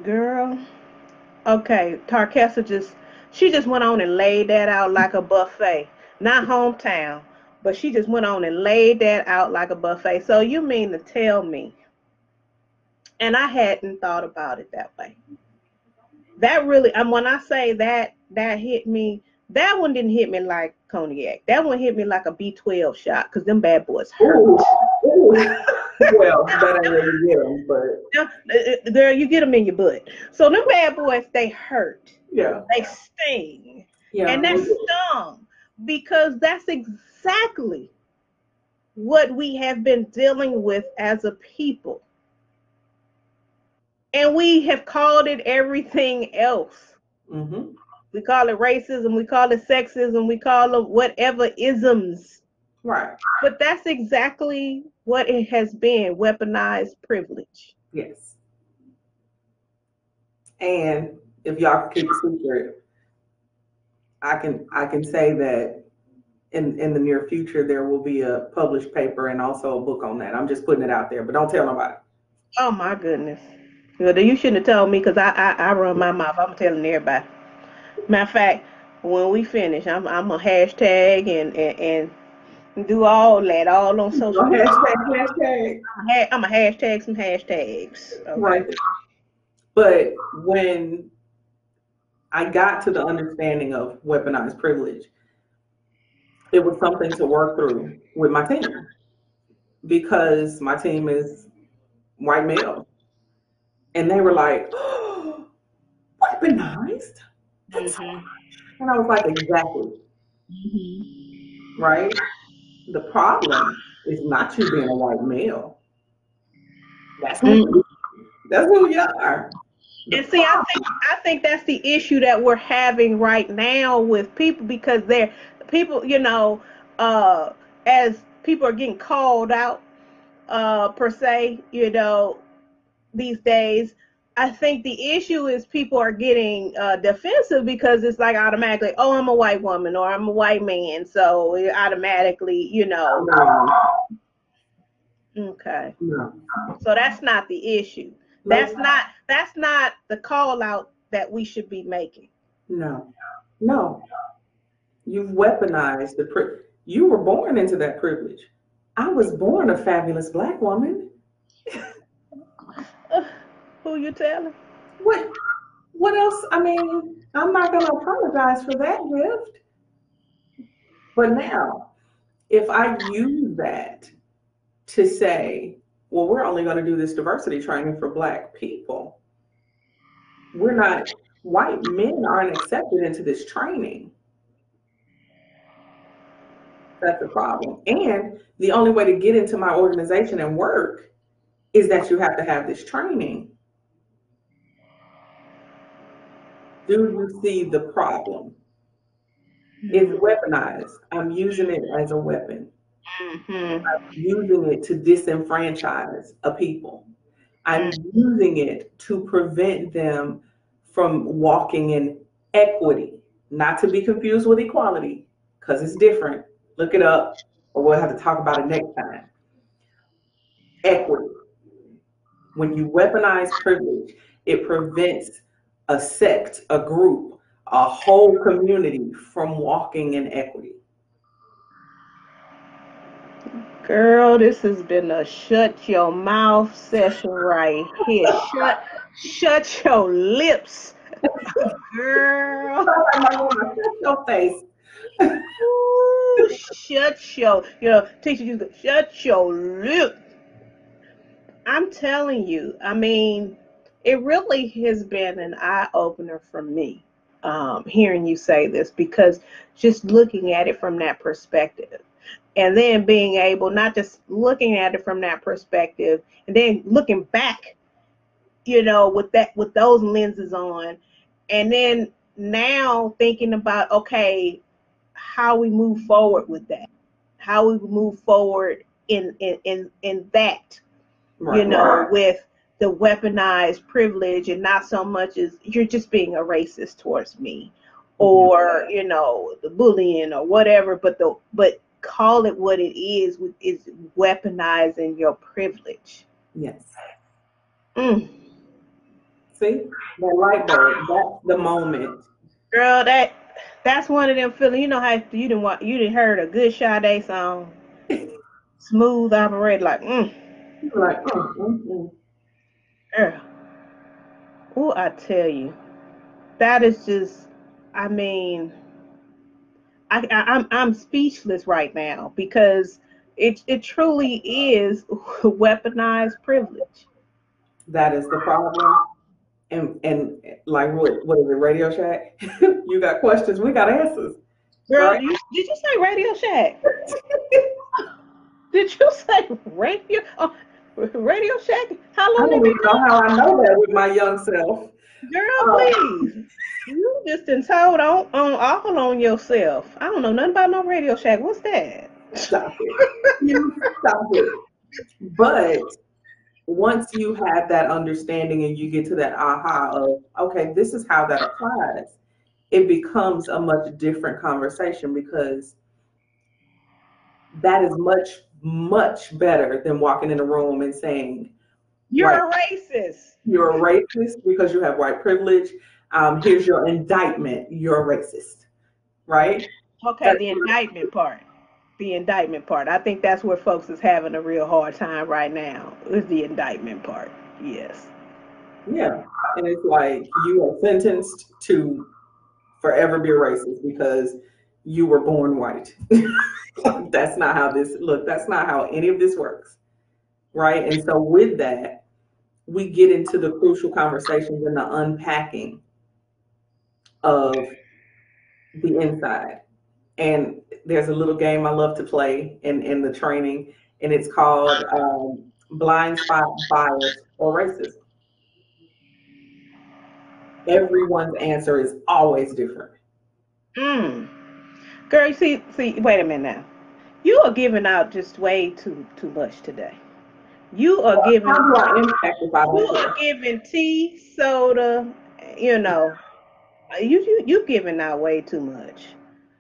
Girl. Okay, Tarkessa just she just went on and laid that out like a buffet. Not hometown, but she just went on and laid that out like a buffet. So you mean to tell me, and I hadn't thought about it that way. That really, and when I say that, that hit me. That one didn't hit me like cognac. That one hit me like a B12 shot because them bad boys hurt.
Ooh, ooh. well, that ain't really get them, but
Now, uh, uh, Girl, you get them in your butt. So them bad boys, they hurt.
yeah,
They sting.
yeah.
And that stung because that's exactly what we have been dealing with as a people. And we have called it everything else.
hmm
We call it racism, we call it sexism, we call it whatever isms.
Right.
But that's exactly what it has been weaponized privilege.
Yes. And if y'all can keep secret, I can I can say that in in the near future there will be a published paper and also a book on that. I'm just putting it out there, but don't tell nobody.
Oh my goodness. You shouldn't have told me because I, I I run my mouth. I'm telling everybody. Matter of fact, when we finish, I'm I'm a hashtag and and, and do all that all on social media.
Hashtag, hashtag.
I'm a ha- I'm a hashtag some hashtags. Okay?
Right. But when I got to the understanding of weaponized privilege, it was something to work through with my team because my team is white male. And they were like, weaponized? That's
Mhm.
And I was like, exactly,
Mhm.
right? The problem is not you being a white male. That's who, that's who you are.
And see, I think I think that's the issue that we're having right now with people because they're people, you know, uh, as people are getting called out, uh, per se, you know, these days. I think the issue is people are getting uh, defensive because it's like automatically, oh, I'm a white woman or I'm a white man, so it automatically, you know,
No,
okay.
no,
So that's not the issue. That's not that's not the call out that we should be making.
No, no. You've weaponized the pri- you were born into that privilege. I was born a fabulous black woman.
Who you telling?
What what else? I mean, I'm not gonna apologize for that gift. But now, if I use that to say, well, we're only gonna do this diversity training for black people, we're not white men aren't accepted into this training. That's the problem. And the only way to get into my organization and work is that you have to have this training. Do you see the problem? It's weaponized. I'm using it as a weapon.
Mm-hmm.
I'm using it to disenfranchise a people. I'm using it to prevent them from walking in equity, not to be confused with equality, because it's different. Look it up, or we'll have to talk about it next time. Equity. When you weaponize privilege, it prevents a sect, a group, a whole community from walking in equity.
Girl, this has been a shut your mouth session right here. Shut shut your lips. Girl.
Shut your face.
Ooh, shut your you know, teacher you shut your lip. I'm telling you, I mean, it really has been an eye opener for me, um, hearing you say this because just looking at it from that perspective and then being able not just looking at it from that perspective and then looking back you know with that with those lenses on and then now thinking about okay how we move forward with that how we move forward in in in, in that
Right.
you know with the weaponized privilege and not so much as you're just being a racist towards me or you know the bullying or whatever but the but call it what it is with- is weaponizing your privilege
Yes.
Mm.
See, that light bulb, that's the moment.
girl that that's one of them feeling you know how you didn't want you didn't heard a good Sade song smooth operator like mm,
like, mm, mm, mm.
girl oh I tell you that is just I mean I, I I'm I'm speechless right now because it it truly is weaponized privilege.
that is the problem. And and like what what is it, Radio Shack? you got questions, we got answers.
Girl,
Right.
you, did you say Radio Shack? Did you say Radio oh, Radio Shack? How
I
long
don't
did
even know how I know that with my young self.
Girl,
Oh.
please. You just done told on, on all on yourself. I don't know nothing about no Radio Shack. What's that?
Stop it. You stop it. But once you have that understanding and you get to that aha of, okay, this is how that applies, it becomes a much different conversation because that is much, much better than walking in a room and saying,
You're
Right.
a racist.
you're a racist because you have white privilege. Um, here's your indictment. You're a racist, right?
Okay,
That's
the indictment part. The indictment part. I think that's where folks is having a real hard time right now. Is the indictment part. Yes.
Yeah. And it's like you are sentenced to forever be a racist because you were born white. that's not how this look, that's not how any of this works. Right. And so with that, we get into the crucial conversations and the unpacking of the inside. And there's a little game I love to play in, in the training, and it's called um, blind spot bias or racism. Everyone's answer is always different.
Mm. Girl, see, see, wait a minute now. You are giving out just way too too much today. You are giving
How do I impact if I
you are giving tea, soda, you know. You you you giving out way too much.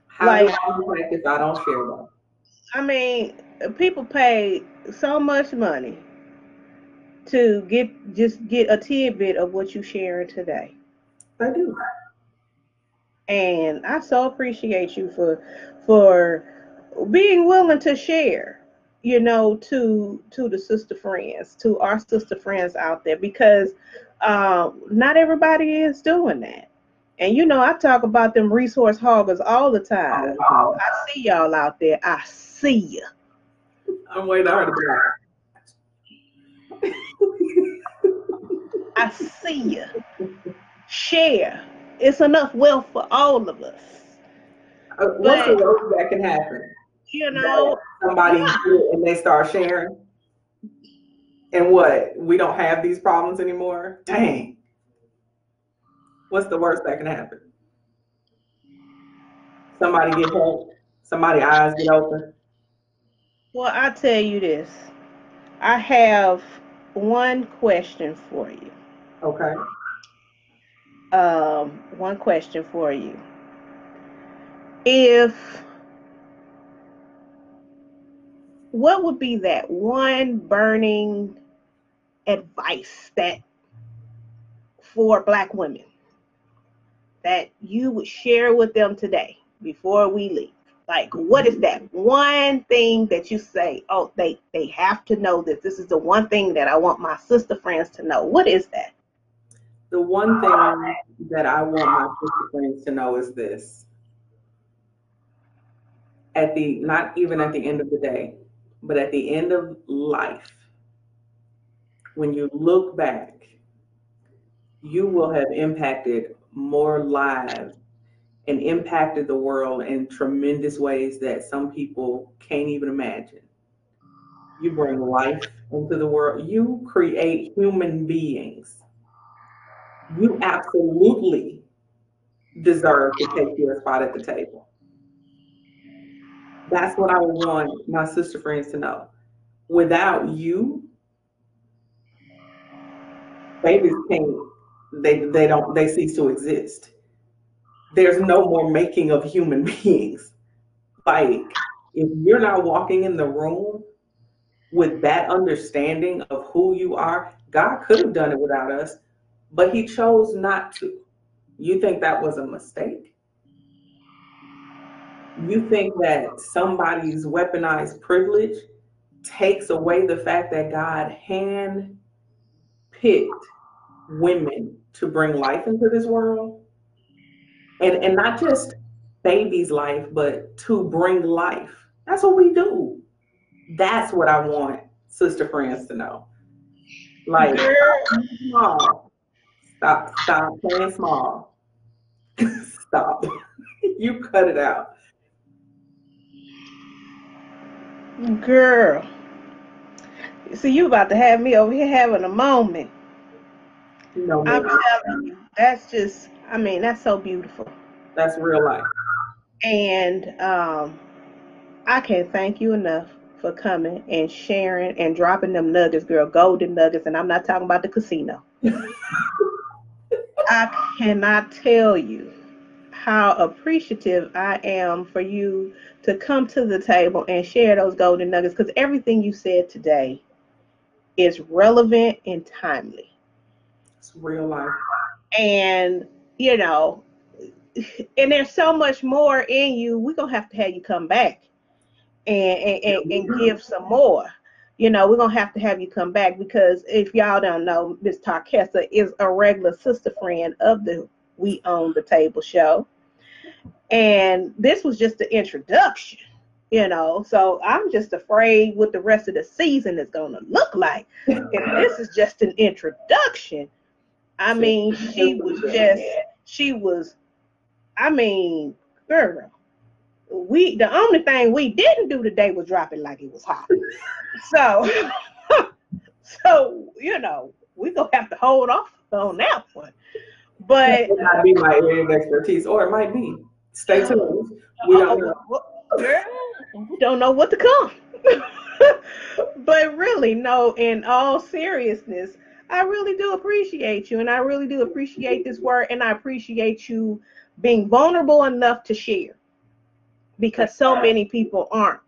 How
like-
do I impact if I don't share them?
I mean, people pay so much money to get just get a tidbit of what you sharing today.
I do.
And I so appreciate you for for being willing to share, you know, to to the sister friends, to our sister friends out there, because um, not everybody is doing that. And you know, I talk about them resource hoggers all the time. I see y'all out there. I see you.
I'm waiting on her to
I see you. Share. It's enough wealth for all of us.
Uh, What's the worst that can happen?
You know,
Somebody it and they start sharing. And what? We don't have these problems anymore? Dang. What's the worst that can happen? Somebody get hurt. Somebody eyes get open.
Well, I tell you this. I have one question for you.
Okay.
Um, one question for you. If what would be that one burning advice that for black women that you would share with them today before we leave? Like, what is that one thing that you say, oh, they, they have to know that this is the one thing that I want my sister friends to know? What is that?
The one thing that I want my sister friends to know is this. At the, not even at the end of the day, but at the end of life, when you look back, you will have impacted more lives and impacted the world in tremendous ways that some people can't even imagine. You bring life into the world, you create human beings. You absolutely deserve to take your spot at the table. That's what I want my sister friends to know. Without you, babies can't, they, they don't, they cease to exist there's no more making of human beings. Like, if you're not walking in the room with that understanding of who you are, God could have done it without us, but He chose not to. You think that was a mistake? You think that somebody's weaponized privilege takes away the fact that God hand picked women to bring life into this world? and and not just baby's life, but to bring life. That's what we do. That's what I want sister friends to know. Like small. Stop, stop playing small. stop. you cut it out.
Girl. See, you about to have me over here having a moment.
No,
I'm telling you, that's just I mean, that's so beautiful.
That's real life.
And um, I can't thank you enough for coming and sharing and dropping them nuggets, girl, golden nuggets. And I'm not talking about the casino. I cannot tell you how appreciative I am for you to come to the table and share those golden nuggets because everything you said today is relevant and timely.
It's real life.
And you know, and there's so much more in you. We're gonna have to have you come back and and, and, and give some more. You know, we're gonna have to have you come back because if y'all don't know, Miss Tarkessa is a regular sister friend of the We Own the Table show. And this was just the introduction, you know. So I'm just afraid what the rest of the season is gonna look like. If this is just an introduction, I mean, she was just she was, I mean, girl, we the only thing we didn't do today was drop it like it was hot. so, so you know, we gonna have to hold off on that one. But
it might be my area of expertise, or it might be. Stay tuned. We don't know.
Girl, we don't know what to come. but really, no, in all seriousness, I really do appreciate you, and I really do appreciate this word, and I appreciate you being vulnerable enough to share because so many people aren't.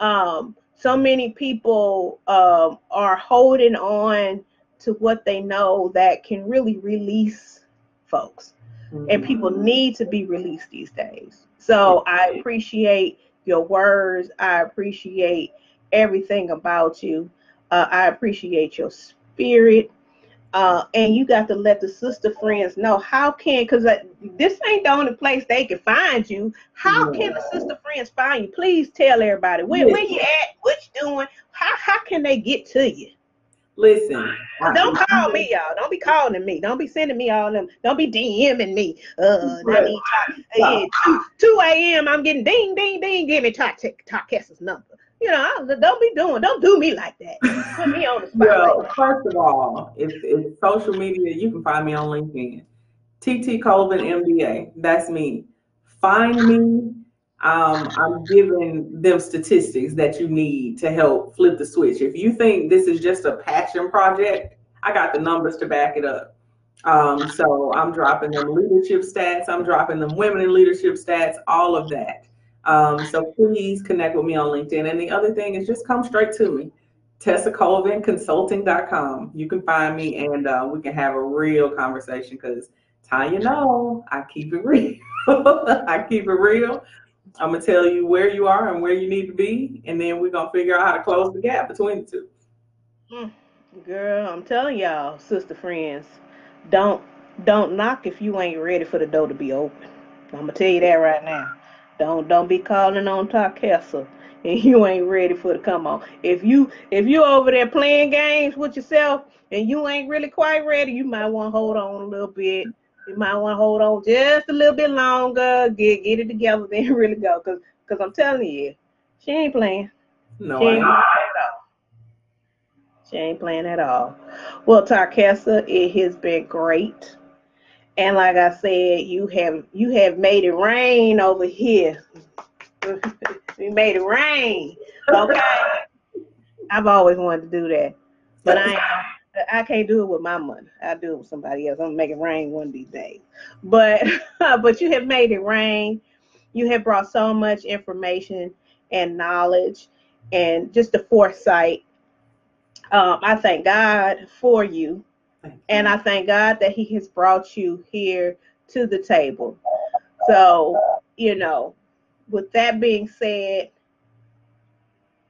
Um, so many people um, are holding on to what they know that can really release folks. And people need to be released these days. So I appreciate your words. I appreciate everything about you. Uh, I appreciate your spirit. Uh, and you got to let the sister friends know how can because uh, this ain't the only place they can find you. How yeah. can the sister friends find you? Please tell everybody where, where you at, what you doing, how how can they get to you?
Listen,
don't call me, y'all. Don't be calling me. Don't be sending me all them. Don't be DMing me. Uh, right. I yeah, 2, 2 a.m. I'm getting ding, ding, ding. Give me Talk Talk number. you know, don't be doing, don't do me like that. Put me on the spot.
Well, first of all, if it's social media, you can find me on LinkedIn. TT Colvin MBA. That's me. Find me. Um, I'm giving them statistics that you need to help flip the switch. If you think this is just a passion project, I got the numbers to back it up. Um, so I'm dropping them leadership stats. I'm dropping them women in leadership stats, all of that. Um, so please connect with me on LinkedIn. And the other thing is just come straight to me. Tessa Colvin Consulting.com. You can find me and uh, we can have a real conversation because Tanya know I keep it real. I keep it real. I'm gonna tell you where you are and where you need to be, and then we're gonna figure out how to close the gap between the two.
Mm, girl, I'm telling y'all, sister friends, don't don't knock if you ain't ready for the door to be open. I'm gonna tell you that right now. Don't don't be calling on Tarkessa and you ain't ready for the come on. If you if you over there playing games with yourself and you ain't really quite ready, you might want to hold on a little bit. You might want to hold on just a little bit longer, get get it together, then really go. Cause cause I'm telling you, she ain't playing.
No,
she ain't,
I
She ain't playing at all. Well, Tarkessa, it has been great. And like I said, you have you have made it rain over here. we made it rain. Okay. I've always wanted to do that. But I I can't do it with my money. I do it with somebody else. I'm gonna make it rain one of these days. But but you have made it rain. You have brought so much information and knowledge and just the foresight. Um, I thank God for you and I thank God that He has brought you here to the table. So, you know, with that being said,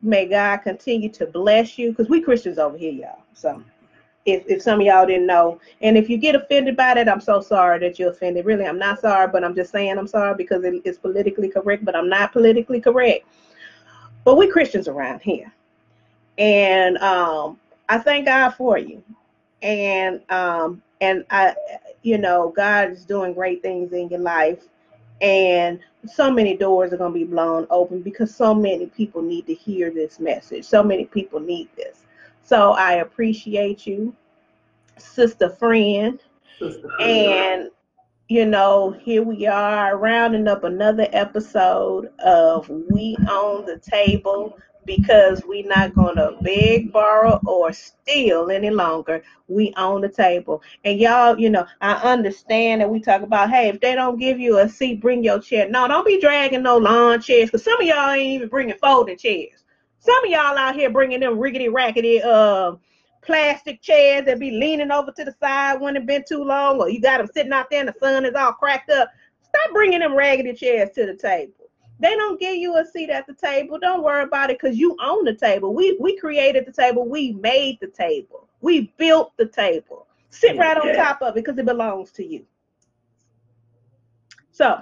may God continue to bless you because we Christians over here, y'all. So, if, if some of y'all didn't know, and if you get offended by that, I'm so sorry that you're offended. Really, I'm not sorry, but I'm just saying I'm sorry because it, it's politically correct, but I'm not politically correct. But we Christians around here. And um, I thank God for you and um and I you know God is doing great things in your life and so many doors are going to be blown open because so many people need to hear this message so many people need this so I appreciate you sister friend and you know here we are rounding up another episode of we own the table because we're not going to beg, borrow, or steal any longer. We own the table. And y'all, you know, I understand that we talk about, hey, if they don't give you a seat, bring your chair. No, don't be dragging no lawn chairs because some of y'all ain't even bringing folding chairs. Some of y'all out here bringing them rickety rackety uh, plastic chairs that be leaning over to the side when it been too long, or you got them sitting out there and the sun is all cracked up. Stop bringing them raggedy chairs to the table. They don't give you a seat at the table. Don't worry about it because you own the table. We we created the table. We made the table. We built the table. Sit right on top of it because it belongs to you. So,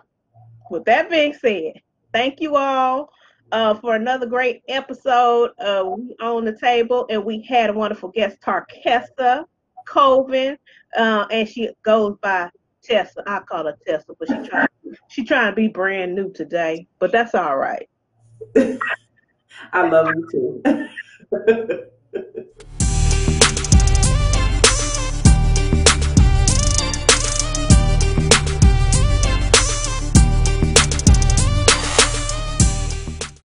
with that being said, thank you all uh, for another great episode of We the Table. And we had a wonderful guest, Tarkessa Colvin, uh, and she goes by Tessa. I call her Tessa, but she trying she trying to be brand new today, but that's all right.
I love you too.